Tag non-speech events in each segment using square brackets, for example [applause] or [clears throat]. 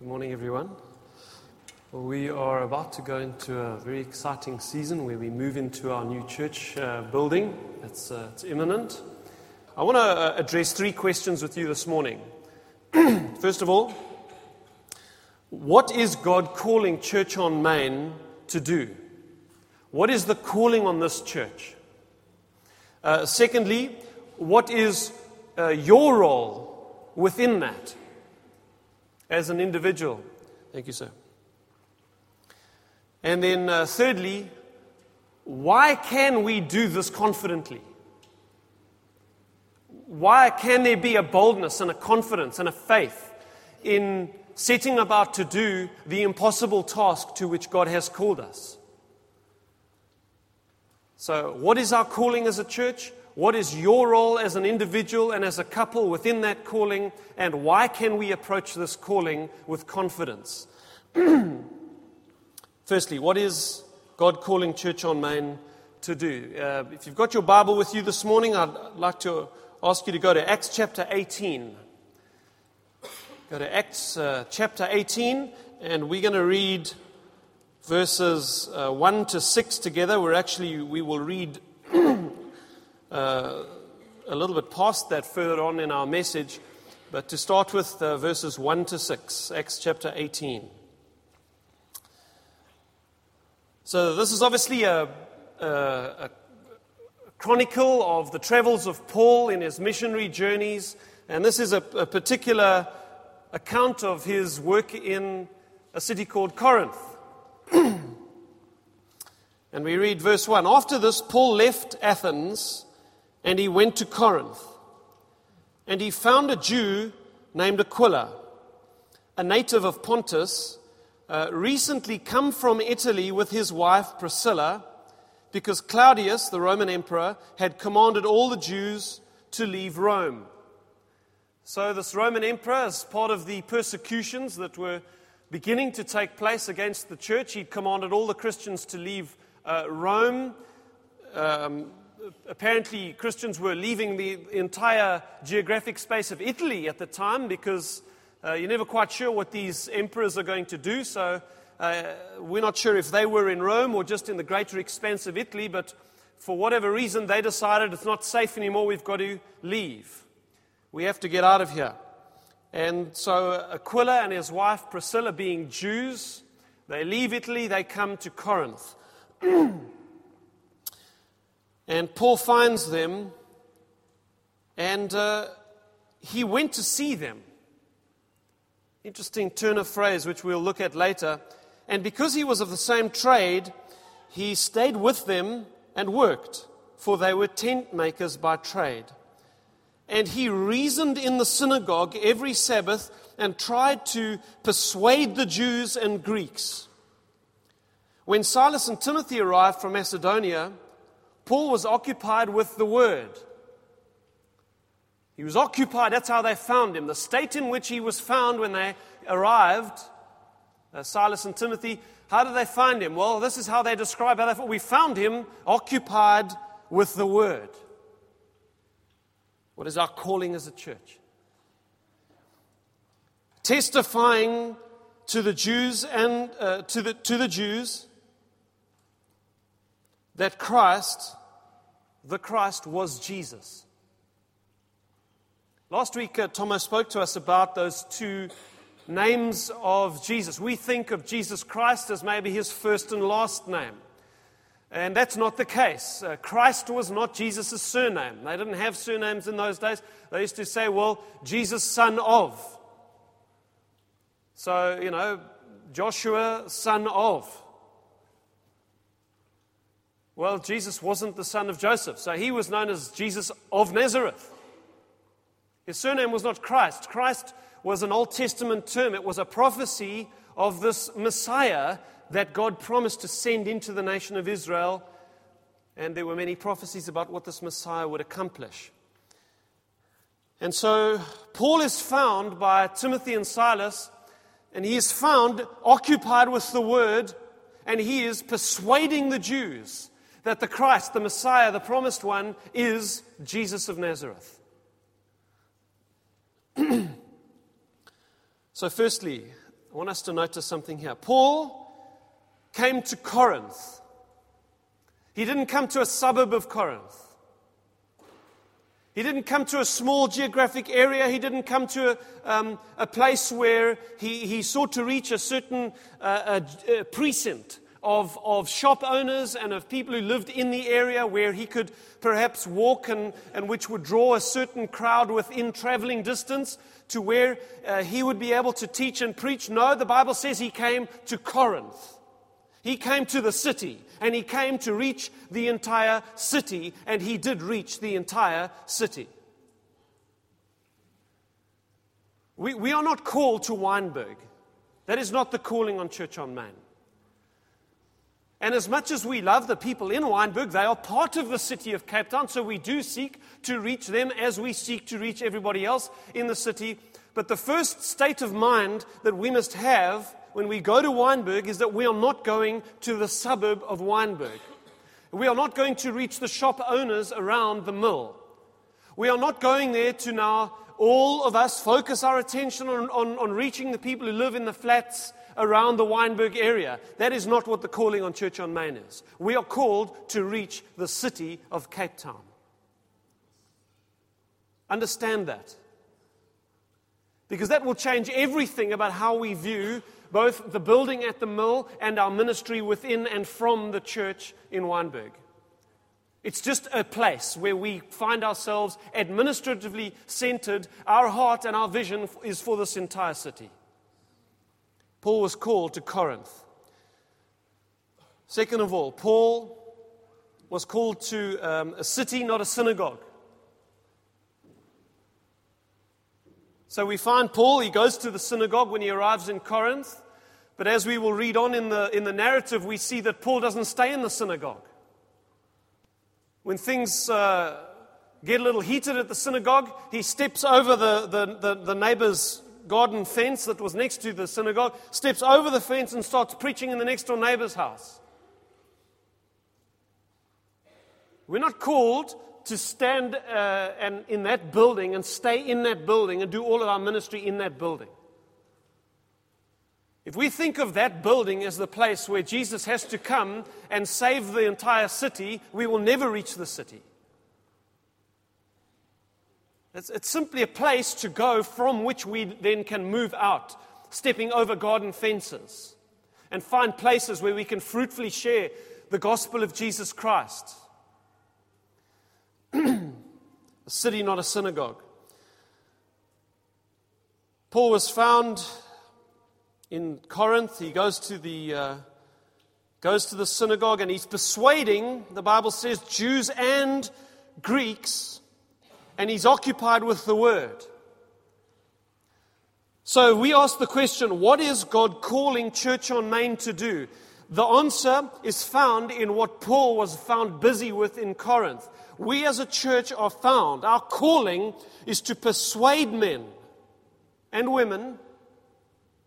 Good morning, everyone. Well, we are about to go into a very exciting season where we move into our new church uh, building. It's, uh, it's imminent. I want to uh, address three questions with you this morning. [clears throat] First of all, what is God calling Church on Main to do? What is the calling on this church? Uh, secondly, what is uh, your role within that? As an individual. Thank you, sir. And then, uh, thirdly, why can we do this confidently? Why can there be a boldness and a confidence and a faith in setting about to do the impossible task to which God has called us? So, what is our calling as a church? What is your role as an individual and as a couple within that calling? And why can we approach this calling with confidence? [clears throat] Firstly, what is God calling Church on Main to do? Uh, if you've got your Bible with you this morning, I'd like to ask you to go to Acts chapter 18. Go to Acts uh, chapter 18, and we're going to read verses uh, 1 to 6 together. We're actually, we will read uh, a little bit past that further on in our message, but to start with uh, verses 1 to 6, Acts chapter 18. So, this is obviously a, a, a chronicle of the travels of Paul in his missionary journeys, and this is a, a particular account of his work in a city called Corinth. [clears throat] and we read verse 1 After this, Paul left Athens and he went to Corinth. And he found a Jew named Aquila, a native of Pontus, uh, recently come from Italy with his wife Priscilla, because Claudius, the Roman emperor, had commanded all the Jews to leave Rome. So, this Roman emperor, as part of the persecutions that were beginning to take place against the church, he commanded all the Christians to leave uh, Rome. Um, apparently Christians were leaving the entire geographic space of Italy at the time because uh, you're never quite sure what these emperors are going to do. So uh, we're not sure if they were in Rome or just in the greater expanse of Italy, but for whatever reason, they decided it's not safe anymore, we've got to leave. We have to get out of here. And so Aquila and his wife Priscilla, being Jews, they leave Italy, they come to Corinth. [clears throat] And Paul finds them, and uh, he went to see them. Interesting turn of phrase, which we'll look at later. And because he was of the same trade, he stayed with them and worked, for they were tent makers by trade. And he reasoned in the synagogue every Sabbath and tried to persuade the Jews and Greeks. When Silas and Timothy arrived from Macedonia, Paul was occupied with the Word. He was occupied, that's how they found him. The state in which he was found when they arrived, uh, Silas and Timothy, how did they find him? Well, this is how they describe how they thought. We found him occupied with the Word. What is our calling as a church? Testifying to the Jews and uh, to, the, to the Jews that Christ the Christ was Jesus. Last week, uh, Thomas spoke to us about those two names of Jesus. We think of Jesus Christ as maybe his first and last name. And that's not the case. Uh, Christ was not Jesus' surname. They didn't have surnames in those days. They used to say, well, Jesus, son of. So, you know, Joshua, son of. Well, Jesus wasn't the son of Joseph, so he was known as Jesus of Nazareth. His surname was not Christ. Christ was an Old Testament term, it was a prophecy of this Messiah that God promised to send into the nation of Israel. And there were many prophecies about what this Messiah would accomplish. And so Paul is found by Timothy and Silas, and he is found occupied with the word, and he is persuading the Jews that the Christ, the Messiah, the promised one, is Jesus of Nazareth. [clears throat] so, firstly, I want us to notice something here. Paul came to Corinth. He didn't come to a suburb of Corinth. He didn't come to a small geographic area. He didn't come to a, um, a place where he, he sought to reach a certain uh, a, a precinct of, of shop owners and of people who lived in the area where he could perhaps walk and, and which would draw a certain crowd within traveling distance to where uh, he would be able to teach and preach. No, the Bible says he came to Corinth. He came to the city and he came to reach the entire city, and he did reach the entire city. We, we are not called to Wynberg. That is not the calling on Church on Main. And as much as we love the people in Wynberg, they are part of the city of Cape Town, so we do seek to reach them as we seek to reach everybody else in the city. But the first state of mind that we must have when we go to Wynberg is that we are not going to the suburb of Weinberg. We are not going to reach the shop owners around the mill. We are not going there to now, all of us, focus our attention on, on, on reaching the people who live in the flats around the Wynberg area. That is not what the calling on Church on Main is. We are called to reach the city of Cape Town. Understand that. Because that will change everything about how we view both the building at the mill and our ministry within and from the church in Wynberg. It's just a place where we find ourselves administratively centered. Our heart and our vision is for this entire city. Paul was called to Corinth. Second of all, Paul was called to um, a city, not a synagogue. So we find Paul, he goes to the synagogue when he arrives in Corinth. But as we will read on in the, in the narrative, we see that Paul doesn't stay in the synagogue. When things uh, get a little heated at the synagogue, he steps over the, the, the, the neighbor's garden fence that was next to the synagogue, steps over the fence and starts preaching in the next door neighbor's house. We're not called to stand uh, and in that building and stay in that building and do all of our ministry in that building. If we think of that building as the place where Jesus has to come and save the entire city, we will never reach the city. It's, it's, simply a place to go from which we then can move out, stepping over garden fences and find places where we can fruitfully share the gospel of Jesus Christ. [clears throat] a city, not a synagogue. Paul was found in Corinth. He goes to the uh, goes to the synagogue and he's persuading. The Bible says Jews and Greeks, and he's occupied with the word. So we ask the question: What is God calling Church on Main to do? The answer is found in what Paul was found busy with in Corinth we as a church are found. Our calling is to persuade men and women,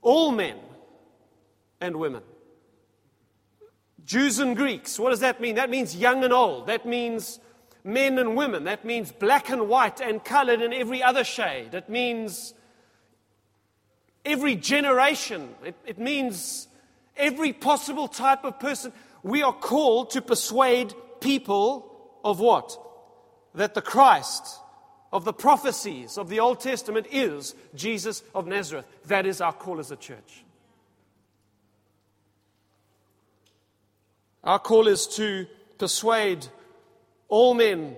all men and women. Jews and Greeks, what does that mean? That means young and old. That means men and women. That means black and white and colored and every other shade. It means every generation. It, it means every possible type of person. We are called to persuade people of what? That the Christ of the prophecies of the Old Testament is Jesus of Nazareth. That is our call as a church. Our call is to persuade all men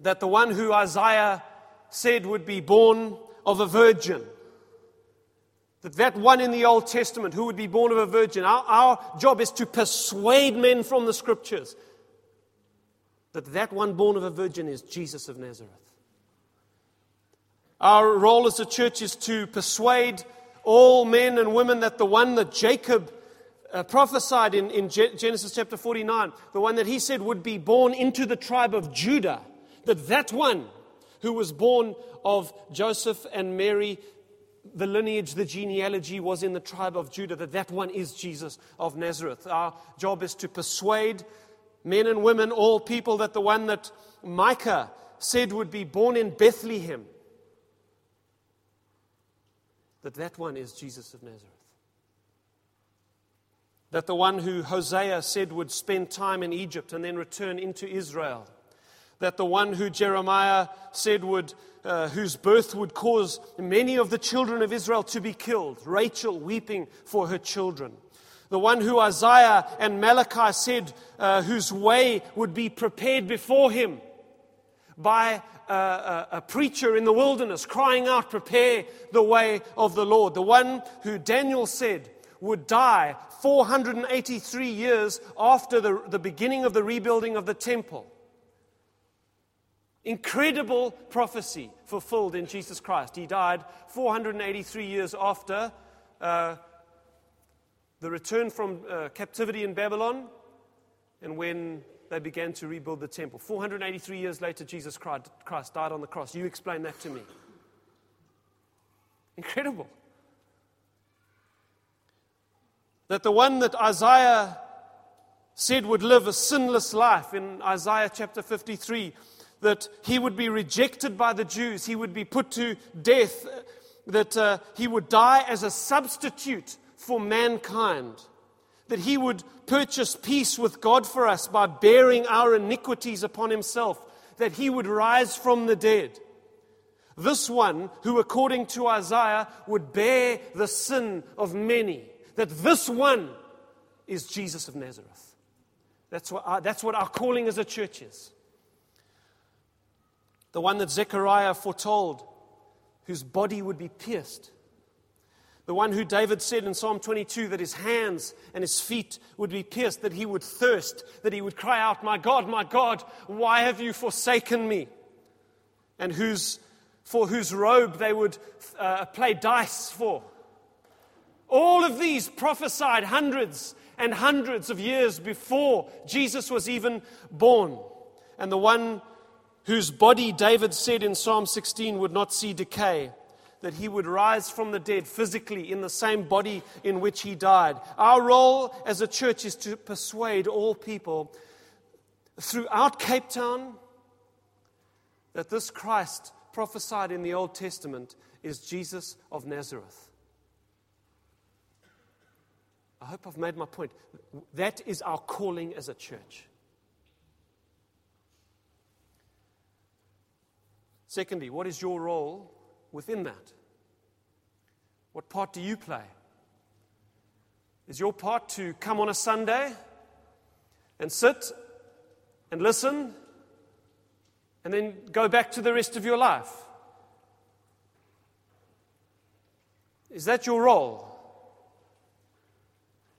that the one who Isaiah said would be born of a virgin, that that one in the Old Testament who would be born of a virgin, our, our job is to persuade men from the scriptures that that one born of a virgin is Jesus of Nazareth. Our role as a church is to persuade all men and women that the one that Jacob uh, prophesied in, in Genesis chapter 49, the one that he said would be born into the tribe of Judah, that that one who was born of Joseph and Mary, the lineage, the genealogy was in the tribe of Judah, that that one is Jesus of Nazareth. Our job is to persuade men and women, all people, that the one that Micah said would be born in Bethlehem, that that one is Jesus of Nazareth. That the one who Hosea said would spend time in Egypt and then return into Israel, that the one who Jeremiah said would, uh, whose birth would cause many of the children of Israel to be killed, Rachel weeping for her children, the one who Isaiah and Malachi said, uh, whose way would be prepared before him by a, a, a, preacher in the wilderness crying out, Prepare the way of the Lord. The one who Daniel said would die 483 years after the, the beginning of the rebuilding of the temple. Incredible prophecy fulfilled in Jesus Christ. He died 483 years after uh, the return from uh, captivity in Babylon and when they began to rebuild the temple. 483 years later, Jesus Christ died on the cross. You explain that to me. Incredible. That the one that Isaiah said would live a sinless life in Isaiah chapter 53, that he would be rejected by the Jews, he would be put to death, that uh, he would die as a substitute for mankind, that he would purchase peace with God for us by bearing our iniquities upon himself, that he would rise from the dead. This one, who according to Isaiah would bear the sin of many that this one is Jesus of Nazareth. That's what, our, that's what our calling as a church is. The one that Zechariah foretold, whose body would be pierced. The one who David said in Psalm 22 that his hands and his feet would be pierced, that he would thirst, that he would cry out, My God, my God, why have you forsaken me? And whose, for whose robe they would uh, play dice for. All of these prophesied hundreds and hundreds of years before Jesus was even born. And the one whose body David said in Psalm 16 would not see decay, that he would rise from the dead physically in the same body in which he died. Our role as a church is to persuade all people throughout Cape Town that this Christ prophesied in the Old Testament is Jesus of Nazareth. I hope I've made my point. That is our calling as a church. Secondly, what is your role within that? What part do you play? Is your part to come on a Sunday and sit and listen and then go back to the rest of your life? Is that your role?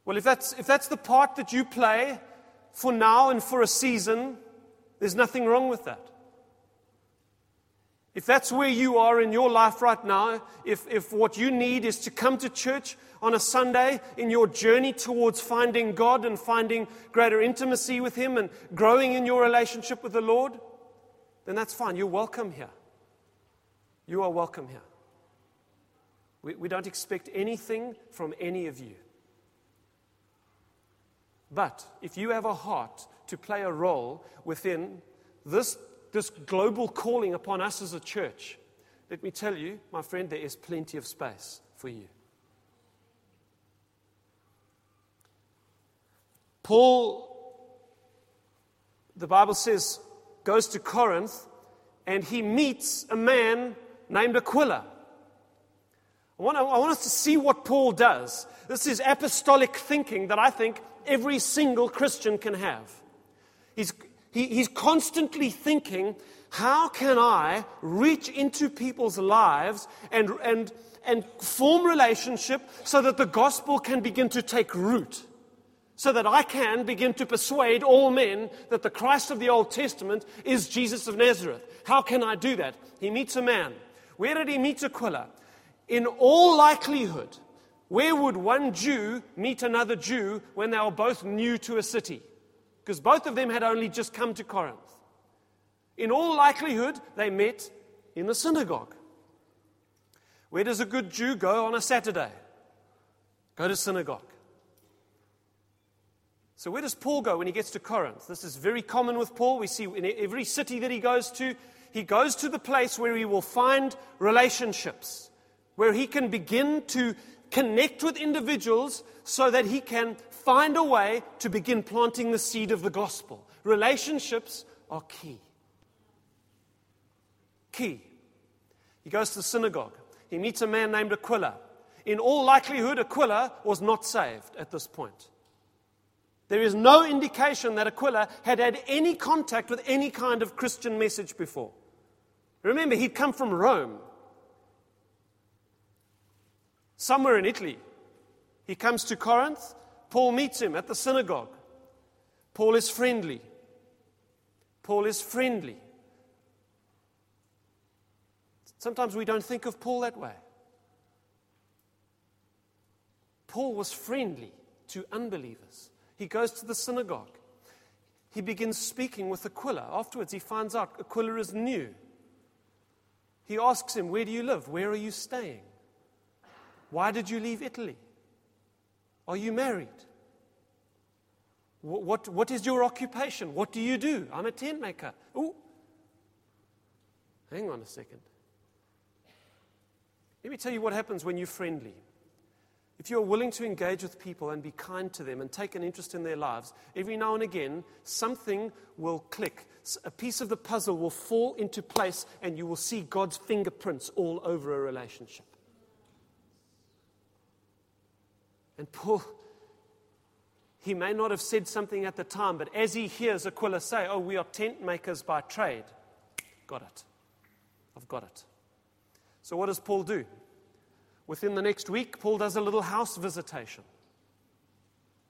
Well, if that's, if that's the part that you play for now and for a season, there's nothing wrong with that. If that's where you are in your life right now, if, if what you need is to come to church on a Sunday in your journey towards finding God and finding greater intimacy with Him and growing in your relationship with the Lord, then that's fine. You're welcome here. You are welcome here. We, we don't expect anything from any of you. But if you have a heart to play a role within this, this global calling upon us as a church, let me tell you, my friend, there is plenty of space for you. Paul, the Bible says, goes to Corinth and he meets a man named Aquila. I want, I want us to see what Paul does. This is apostolic thinking that I think every single Christian can have. He's, he, he's constantly thinking, how can I reach into people's lives and, and, and form relationship so that the gospel can begin to take root? So that I can begin to persuade all men that the Christ of the Old Testament is Jesus of Nazareth. How can I do that? He meets a man. Where did he meet Aquila? In all likelihood, where would one Jew meet another Jew when they were both new to a city? Because both of them had only just come to Corinth. In all likelihood, they met in the synagogue. Where does a good Jew go on a Saturday? Go to synagogue. So, where does Paul go when he gets to Corinth? This is very common with Paul. We see in every city that he goes to, he goes to the place where he will find relationships, where he can begin to connect with individuals so that he can find a way to begin planting the seed of the gospel. Relationships are key. Key. He goes to the synagogue. He meets a man named Aquila. In all likelihood, Aquila was not saved at this point. There is no indication that Aquila had had any contact with any kind of Christian message before. Remember, he'd come from Rome, somewhere in Italy. He comes to Corinth. Paul meets him at the synagogue. Paul is friendly. Paul is friendly. Sometimes we don't think of Paul that way. Paul was friendly to unbelievers. He goes to the synagogue. He begins speaking with Aquila. Afterwards, he finds out Aquila is new. He asks him, Where do you live? Where are you staying? Why did you leave Italy? Are you married? What, what, is your occupation? What do you do? I'm a tent maker. Ooh. Hang on a second. Let me tell you what happens when you're friendly. If you're willing to engage with people and be kind to them and take an interest in their lives, every now and again, something will click. A piece of the puzzle will fall into place, and you will see God's fingerprints all over a relationship. And Paul, he may not have said something at the time, but as he hears Aquila say, Oh, we are tent makers by trade, got it. I've got it. So, what does Paul do? Within the next week, Paul does a little house visitation.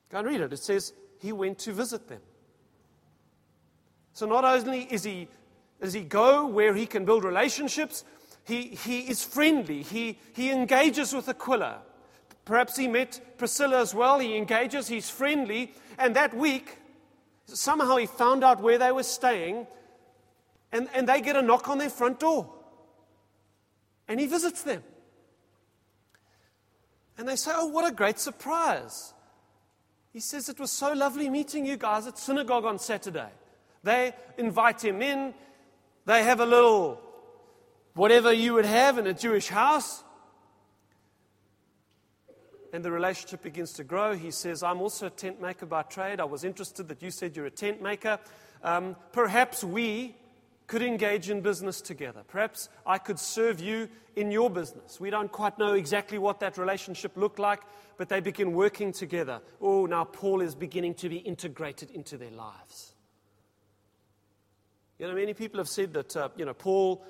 Go and read it. It says he went to visit them. So, not only is he, does he go where he can build relationships, he, he is friendly. He, he engages with Aquila. Perhaps he met Priscilla as well. He engages, he's friendly. And that week, somehow he found out where they were staying, and, and they get a knock on their front door. And he visits them. And they say, Oh, what a great surprise. He says, It was so lovely meeting you guys at synagogue on Saturday. They invite him in. They have a little whatever you would have in a Jewish house and the relationship begins to grow. He says, I'm also a tent maker by trade. I was interested that you said you're a tent maker. Um, perhaps we could engage in business together. Perhaps I could serve you in your business. We don't quite know exactly what that relationship looked like, but they begin working together. Oh, now Paul is beginning to be integrated into their lives. You know, many people have said that, uh, you know, Paul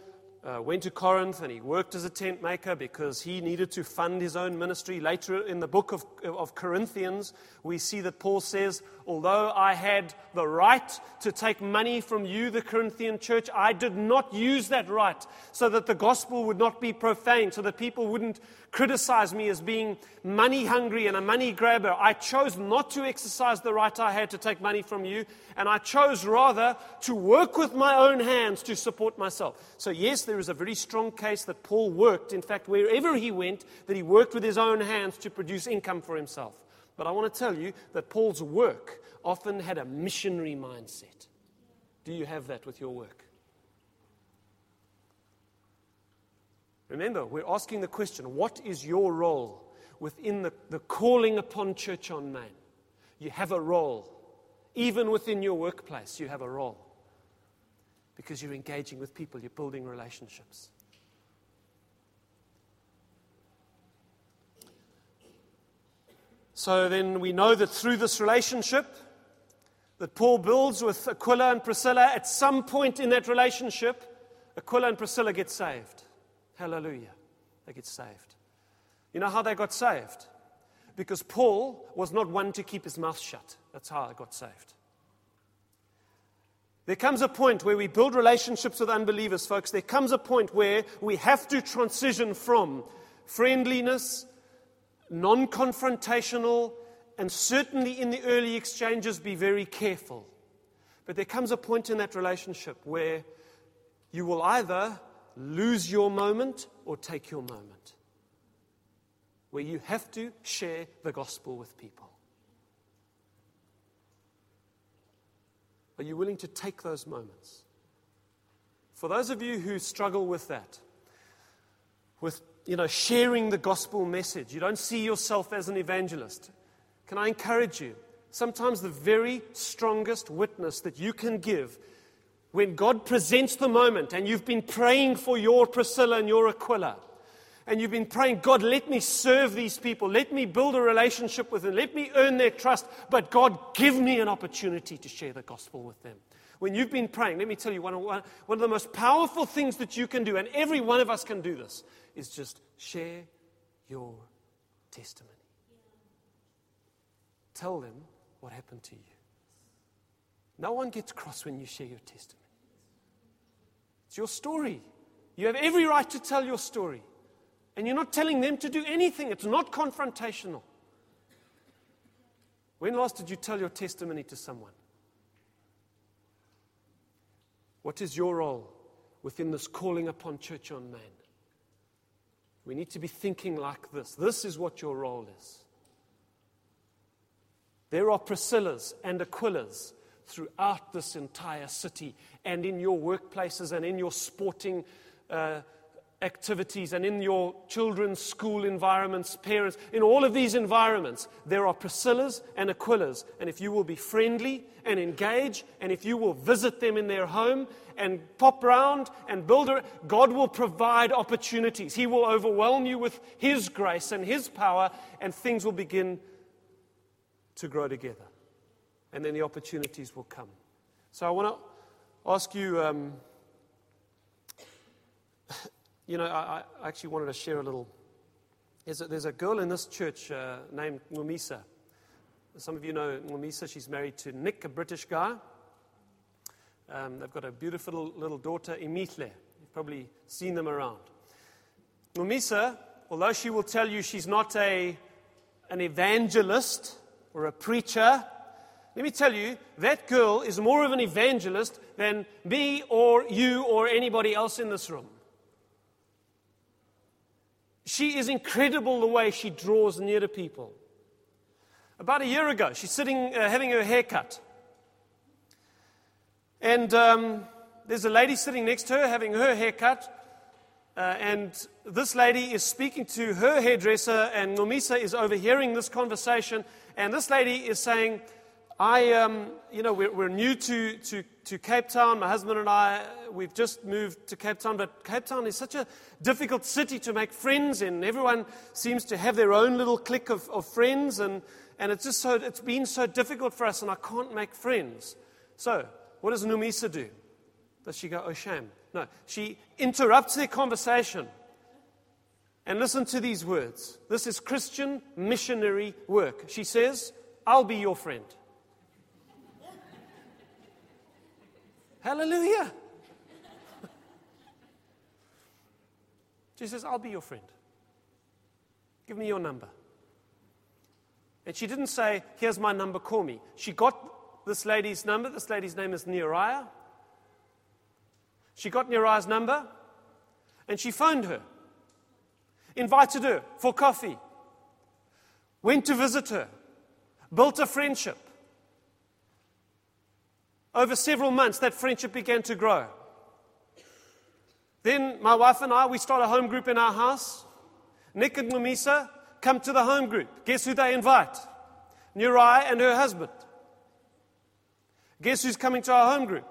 uh, went to Corinth and he worked as a tent maker because he needed to fund his own ministry. Later in the book of, of Corinthians, we see that Paul says, Although I had the right to take money from you, the Corinthian church, I did not use that right so that the gospel would not be profaned, so that people wouldn't criticize me as being money hungry and a money grabber. I chose not to exercise the right I had to take money from you, and I chose rather to work with my own hands to support myself. So, yes, there is a very strong case that Paul worked, in fact, wherever he went, that he worked with his own hands to produce income for himself. But I want to tell you that Paul's work often had a missionary mindset. Do you have that with your work? Remember, we're asking the question what is your role within the, the calling upon Church on Main? You have a role. Even within your workplace, you have a role. Because you're engaging with people, you're building relationships. So then we know that through this relationship that Paul builds with Aquila and Priscilla, at some point in that relationship, Aquila and Priscilla get saved. Hallelujah. They get saved. You know how they got saved? Because Paul was not one to keep his mouth shut. That's how I got saved. There comes a point where we build relationships with unbelievers, folks. There comes a point where we have to transition from friendliness non confrontational, and certainly in the early exchanges, be very careful. But there comes a point in that relationship where you will either lose your moment or take your moment, where you have to share the gospel with people. Are you willing to take those moments? For those of you who struggle with that, with you know, sharing the gospel message. You don't see yourself as an evangelist. Can I encourage you? Sometimes the very strongest witness that you can give when God presents the moment and you've been praying for your Priscilla and your Aquila, and you've been praying, God, let me serve these people, let me build a relationship with them, let me earn their trust, but God, give me an opportunity to share the gospel with them. When you've been praying, let me tell you, one of, one of the most powerful things that you can do, and every one of us can do this, is just share your testimony. Tell them what happened to you. No one gets cross when you share your testimony. It's your story. You have every right to tell your story. And you're not telling them to do anything, it's not confrontational. When last did you tell your testimony to someone? What is your role within this calling upon church on Main? We need to be thinking like this. This is what your role is. There are Priscillas and Aquilas throughout this entire city and in your workplaces and in your sporting uh, activities and in your children's school environments, parents, in all of these environments, there are Priscillas and Aquilas. And if you will be friendly and engage, and if you will visit them in their home and pop round and build a, God will provide opportunities. He will overwhelm you with His grace and His power, and things will begin to grow together. And then the opportunities will come. So I want to ask you. Um, [laughs] you know, I, I, actually wanted to share a little. There's a, there's a girl in this church uh, named Ngumisa. Some of you know Ngumisa. She's married to Nick, a British guy. Um, they've got a beautiful little, daughter, Imitle. You've probably seen them around. Ngumisa, although she will tell you she's not a, an evangelist or a preacher, let me tell you, that girl is more of an evangelist than me or you or anybody else in this room. She is incredible the way she draws near to people. About a year ago, she's sitting uh, having her hair cut. And um, there's a lady sitting next to her having her hair cut. Uh, and this lady is speaking to her hairdresser, and Ngumisa is overhearing this conversation. And this lady is saying, I, um, you know, we're, we're new to, to, to, Cape Town. My husband and I, we've just moved to Cape Town, but Cape Town is such a difficult city to make friends in. Everyone seems to have their own little clique of, of friends, and, and it's just so, it's been so difficult for us, and I can't make friends. So, what does Ngumisa do? Does she go, oh, shame? No, she interrupts their conversation. And listen to these words. This is Christian missionary work. She says, I'll be your friend. Hallelujah. [laughs] She says, I'll be your friend. Give me your number. And she didn't say, Here's my number, call me. She got this lady's number. This lady's name is Neriah. She got Neriah's number and she phoned her, invited her for coffee, went to visit her, built a friendship. Over several months, that friendship began to grow. Then my wife and I, we start a home group in our house. Nick and Ngumisa come to the home group. Guess who they invite? Neriah and her husband. Guess who's coming to our home group?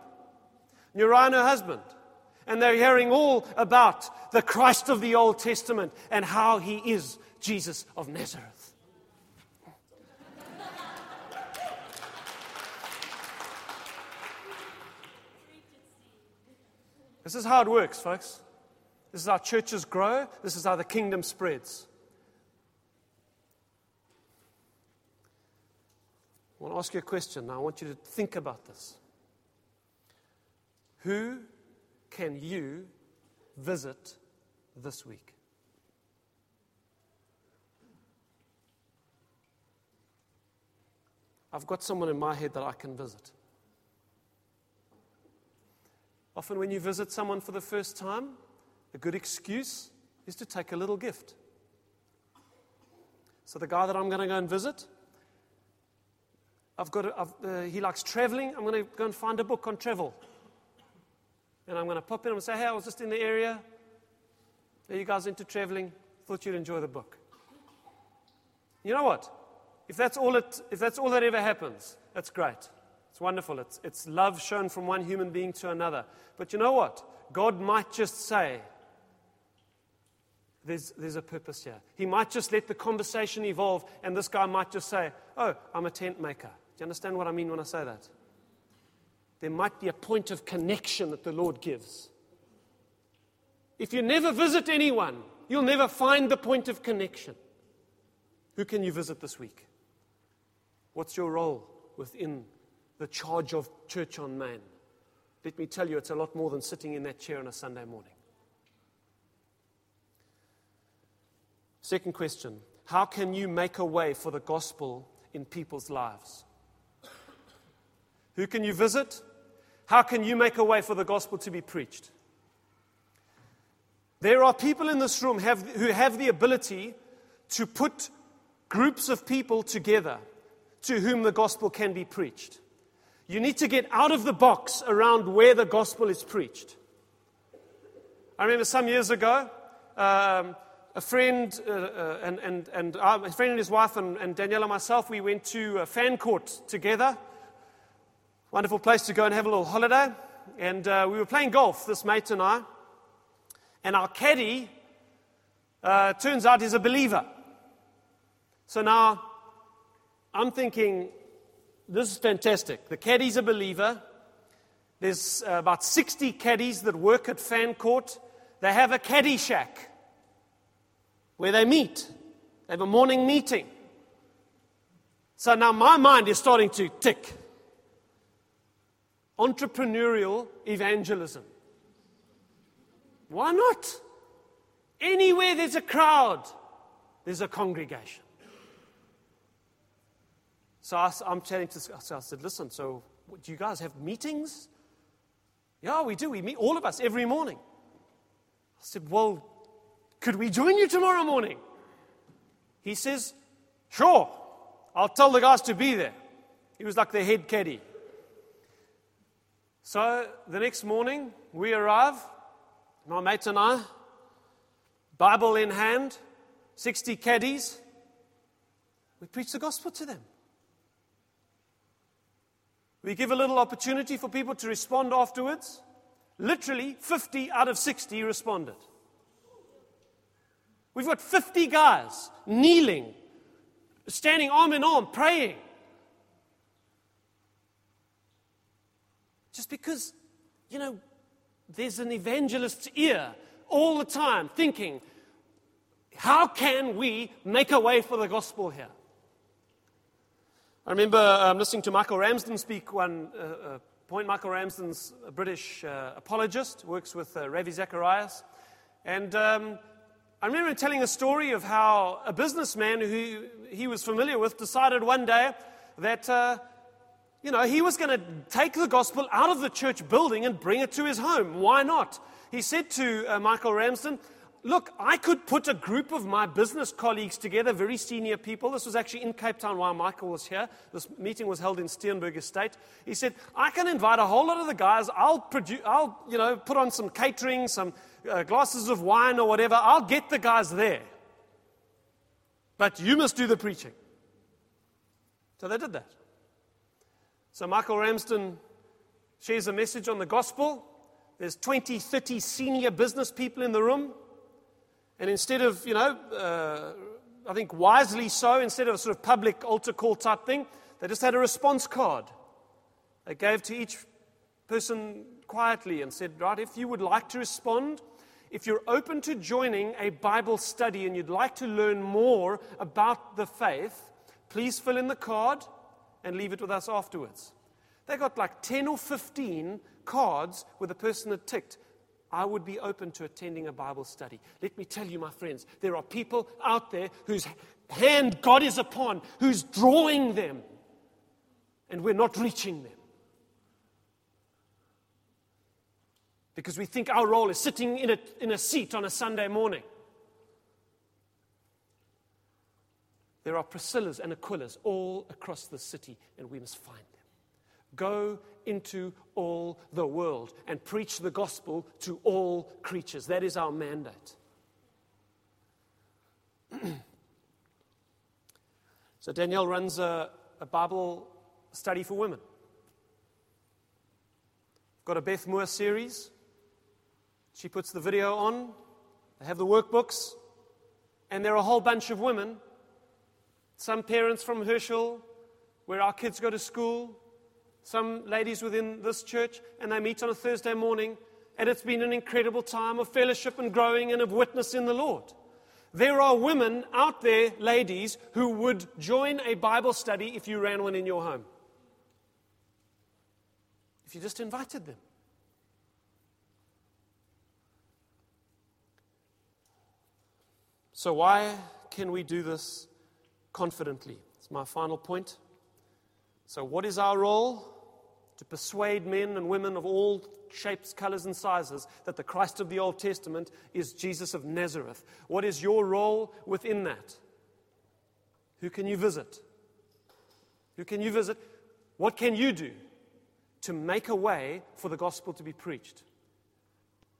Neriah and her husband. And they're hearing all about the Christ of the Old Testament and how he is Jesus of Nazareth. This is how it works, folks. This is how churches grow. This is how the kingdom spreads. I want to ask you a question. Now, I want you to think about this. Who can you visit this week? I've got someone in my head that I can visit. Often, when you visit someone for the first time, a good excuse is to take a little gift. So, the guy that I'm going to go and visit, I've got a, I've, uh, he likes traveling. I'm going to go and find a book on travel. And I'm going to pop in and say, Hey, I was just in the area. Are you guys into traveling? thought you'd enjoy the book. You know what? If that's all, it, if that's all that ever happens, that's great. Wonderful. It's, it's love shown from one human being to another. But you know what? God might just say, there's, there's a purpose here. He might just let the conversation evolve, and this guy might just say, Oh, I'm a tent maker. Do you understand what I mean when I say that? There might be a point of connection that the Lord gives. If you never visit anyone, you'll never find the point of connection. Who can you visit this week? What's your role within the charge of church on Main? Let me tell you, it's a lot more than sitting in that chair on a Sunday morning. Second question How can you make a way for the gospel in people's lives? Who can you visit? How can you make a way for the gospel to be preached? There are people in this room have, who have the ability to put groups of people together to whom the gospel can be preached. You need to get out of the box around where the gospel is preached. I remember some years ago, um, a friend uh, uh, and, and, and a friend and his wife and, and Danielle and myself, we went to a Fancourt together. Wonderful place to go and have a little holiday. And uh, we were playing golf, this mate and I. And our caddy, uh, turns out, is a believer. So now I'm thinking, this is fantastic. The caddy's a believer. There's uh, about 60 caddies that work at Fancourt. They have a caddy shack where they meet. They have a morning meeting. So now my mind is starting to tick. Entrepreneurial evangelism. Why not? Anywhere there's a crowd, there's a congregation. So I, am chatting to, so I said, listen, so do you guys have meetings? Yeah, we do. We meet all of us every morning. I said, well, could we join you tomorrow morning? He says, Sure, I'll tell the guys to be there. He was like the head caddy. So the next morning, we arrive, my mate and I, Bible in hand, 60 caddies. We preach the gospel to them. We give a little opportunity for people to respond afterwards. Literally, 50 out of 60 responded. We've got 50 guys kneeling, standing arm in arm, praying. Just because, you know, there's an evangelist's ear all the time thinking, how can we make a way for the gospel here? I remember um, listening to Michael Ramsden speak one uh, uh, point. Michael Ramsden's a British uh, apologist, works with uh, Ravi Zacharias. And um, I remember telling a story of how a businessman who he was familiar with decided one day that, uh, you know, he was going to take the gospel out of the church building and bring it to his home. Why not? He said to uh, Michael Ramsden, Look, I could put a group of my business colleagues together, very senior people. This was actually in Cape Town while Michael was here. This meeting was held in Steenberg Estate. He said, I can invite a whole lot of the guys. I'll, produce, I'll you know, put on some catering, some uh, glasses of wine or whatever. I'll get the guys there. But you must do the preaching. So they did that. So Michael Ramsden shares a message on the gospel. There's 20, 30 senior business people in the room. And instead of, you know, uh, I think wisely so, instead of a sort of public altar call type thing, they just had a response card. They gave to each person quietly and said, Right, if you would like to respond, if you're open to joining a Bible study and you'd like to learn more about the faith, please fill in the card and leave it with us afterwards. They got like 10 or 15 cards where the person had ticked, I would be open to attending a Bible study. Let me tell you, my friends, there are people out there whose hand God is upon, who's drawing them, and we're not reaching them. Because we think our role is sitting in a, in a seat on a Sunday morning. There are Priscillas and Aquilas all across the city, and we must find them. Go into all the world and preach the gospel to all creatures. That is our mandate. [clears throat] so, Danielle runs a, a, Bible study for women. Got a Beth Moore series. She puts the video on, they have the workbooks, and there are a whole bunch of women. Some parents from Herschel, where our kids go to school, some ladies within this church, and they meet on a Thursday morning, and it's been an incredible time of fellowship and growing and of witness in the Lord. There are women out there, ladies, who would join a Bible study if you ran one in your home. If you just invited them. So, why can we do this confidently? It's my final point. So, what is our role? To persuade men and women of all shapes, colors, and sizes that the Christ of the Old Testament is Jesus of Nazareth. What is your role within that? Who can you visit? Who can you visit? What can you do to make a way for the gospel to be preached?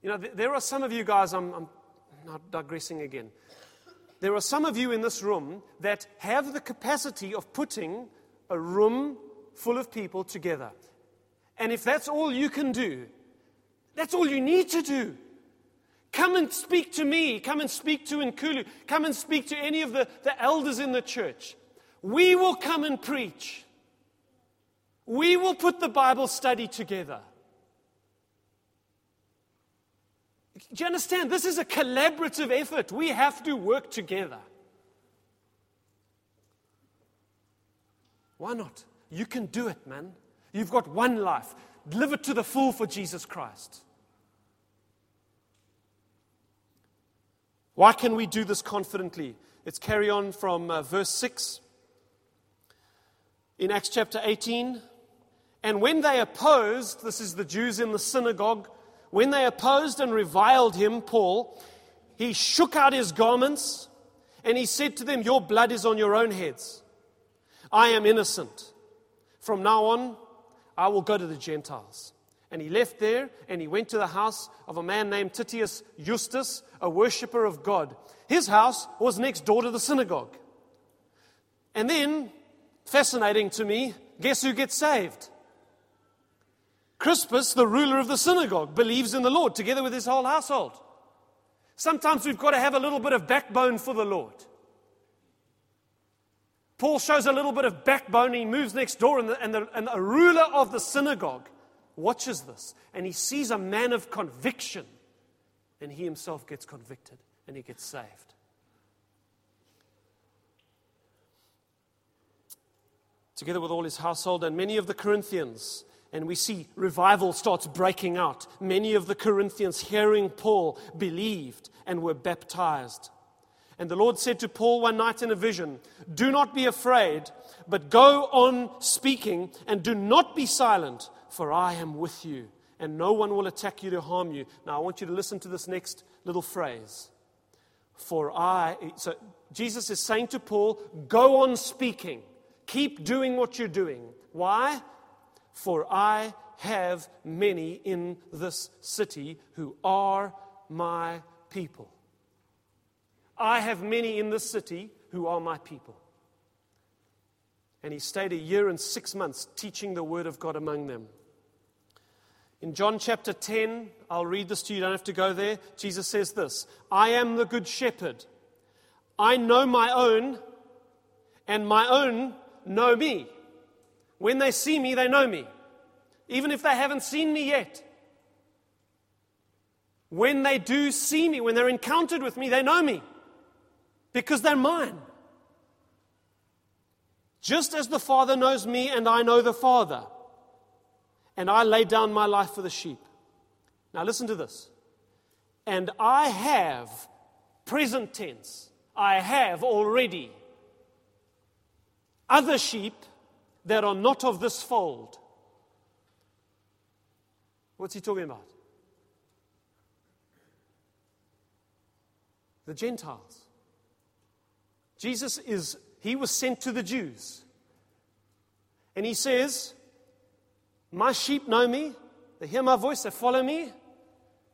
You know, th- there are some of you guys, I'm, I'm not digressing again. There are some of you in this room that have the capacity of putting a room full of people together. And if that's all you can do, that's all you need to do. Come and speak to me. Come and speak to Nkulu. Come and speak to any of the, the elders in the church. We will come and preach. We will put the Bible study together. Do you understand? This is a collaborative effort. We have to work together. Why not? You can do it, man. You've got one life. Live it to the full for Jesus Christ. Why can we do this confidently? Let's carry on from uh, verse 6 in Acts chapter 18. And when they opposed, this is the Jews in the synagogue, when they opposed and reviled him, Paul, he shook out his garments and he said to them, Your blood is on your own heads. I am innocent. From now on, I will go to the Gentiles. And he left there and he went to the house of a man named Titius Justus, a worshiper of God. His house was next door to the synagogue. And then, fascinating to me, guess who gets saved? Crispus, the ruler of the synagogue, believes in the Lord together with his whole household. Sometimes we've got to have a little bit of backbone for the Lord. Paul shows a little bit of backbone. He moves next door, and, the, and, the, and a ruler of the synagogue watches this. And he sees a man of conviction. And he himself gets convicted and he gets saved. Together with all his household and many of the Corinthians, and we see revival starts breaking out. Many of the Corinthians, hearing Paul, believed and were baptized. And the Lord said to Paul one night in a vision, Do not be afraid, but go on speaking, and do not be silent, for I am with you, and no one will attack you to harm you. Now, I want you to listen to this next little phrase. For I, so Jesus is saying to Paul, Go on speaking, keep doing what you're doing. Why? For I have many in this city who are my people. I have many in this city who are my people. And he stayed a year and six months teaching the word of God among them. In John chapter 10, I'll read this to you, you don't have to go there. Jesus says this I am the good shepherd. I know my own, and my own know me. When they see me, they know me, even if they haven't seen me yet. When they do see me, when they're encountered with me, they know me because they're mine. Just as the Father knows me and I know the Father, and I lay down my life for the sheep. Now, listen to this. And I have, present tense, I have already other sheep that are not of this fold. What's he talking about? The Gentiles. Jesus is, he was sent to the Jews. And he says, My sheep know me, they hear my voice, they follow me.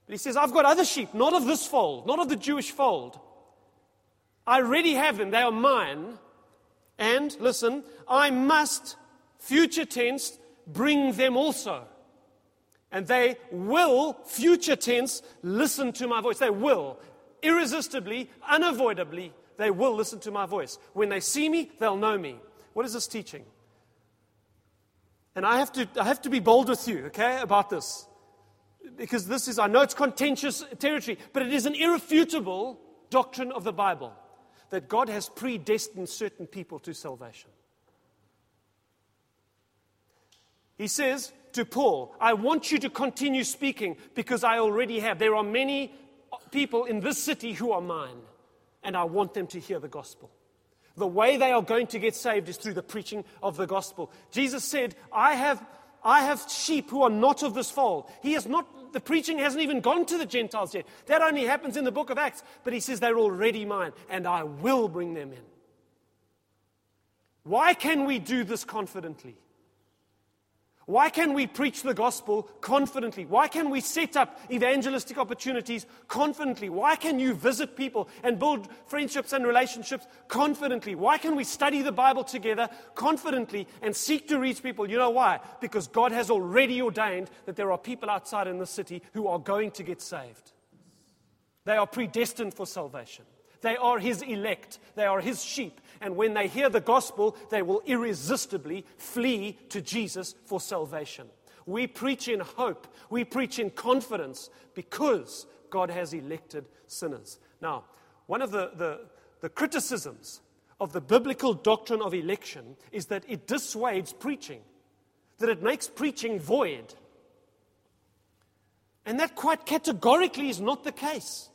But he says, I've got other sheep, not of this fold, not of the Jewish fold. I already have them, they are mine. And listen, I must, future tense, bring them also. And they will, future tense, listen to my voice. They will. Irresistibly, unavoidably, they will listen to my voice. When they see me, they'll know me. What is this teaching? And I have to, I have to be bold with you, okay, about this. Because this is, I know it's contentious territory, but it is an irrefutable doctrine of the Bible that God has predestined certain people to salvation. He says to Paul, I want you to continue speaking because I already have. There are many people in this city who are mine, and I want them to hear the gospel. The way they are going to get saved is through the preaching of the gospel. Jesus said, I have, I have sheep who are not of this fold. He has not, the preaching hasn't even gone to the Gentiles yet. That only happens in the book of Acts. But he says, they're already mine, and I will bring them in. Why can we do this confidently? Why can we preach the gospel confidently? Why can we set up evangelistic opportunities confidently? Why can you visit people and build friendships and relationships confidently? Why can we study the Bible together confidently and seek to reach people? You know why? Because God has already ordained that there are people outside in the city who are going to get saved. They are predestined for salvation. They are his elect. They are his sheep. And when they hear the gospel, they will irresistibly flee to Jesus for salvation. We preach in hope. We preach in confidence because God has elected sinners. Now, one of the, the, the criticisms of the biblical doctrine of election is that it dissuades preaching, that it makes preaching void. And that quite categorically is not the case.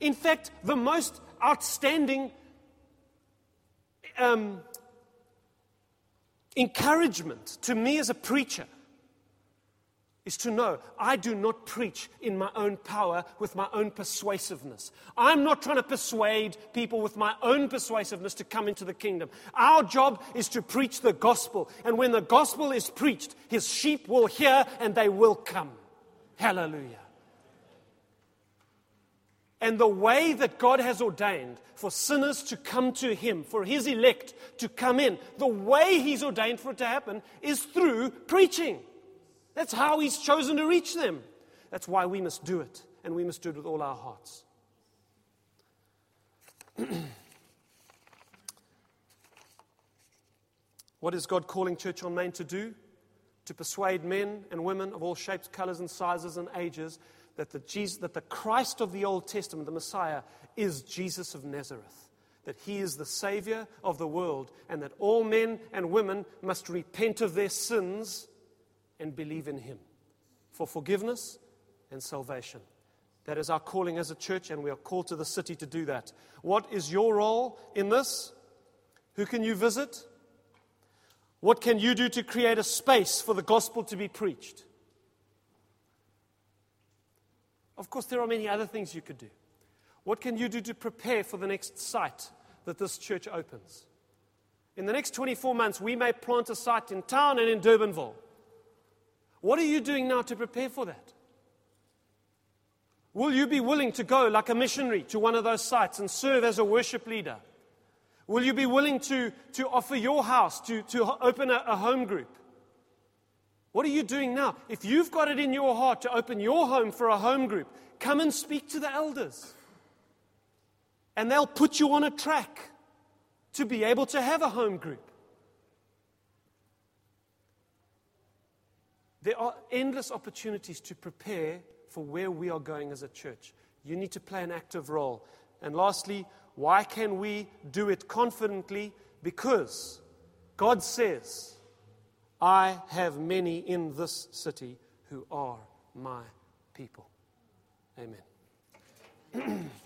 In fact, the most outstanding um, encouragement to me as a preacher is to know I do not preach in my own power with my own persuasiveness. I'm not trying to persuade people with my own persuasiveness to come into the kingdom. Our job is to preach the gospel. And when the gospel is preached, his sheep will hear and they will come. Hallelujah. And the way that God has ordained for sinners to come to Him, for His elect to come in, the way He's ordained for it to happen is through preaching. That's how He's chosen to reach them. That's why we must do it, and we must do it with all our hearts. [clears throat] what is God calling Church on Main to do? To persuade men and women of all shapes, colors, and sizes and ages that the, Jesus, that the Christ of the Old Testament, the Messiah, is Jesus of Nazareth. That he is the Savior of the world, and that all men and women must repent of their sins and believe in him for forgiveness and salvation. That is our calling as a church, and we are called to the city to do that. What is your role in this? Who can you visit? What can you do to create a space for the gospel to be preached? Of course, there are many other things you could do. What can you do to prepare for the next site that this church opens? In the next 24 months, we may plant a site in town and in Durbanville. What are you doing now to prepare for that? Will you be willing to go like a missionary to one of those sites and serve as a worship leader? Will you be willing to, to offer your house to, to open a, a home group? What are you doing now? If you've got it in your heart to open your home for a home group, come and speak to the elders. And they'll put you on a track to be able to have a home group. There are endless opportunities to prepare for where we are going as a church. You need to play an active role. And lastly, why can we do it confidently? Because God says, I have many in this city who are my people. Amen. [clears throat]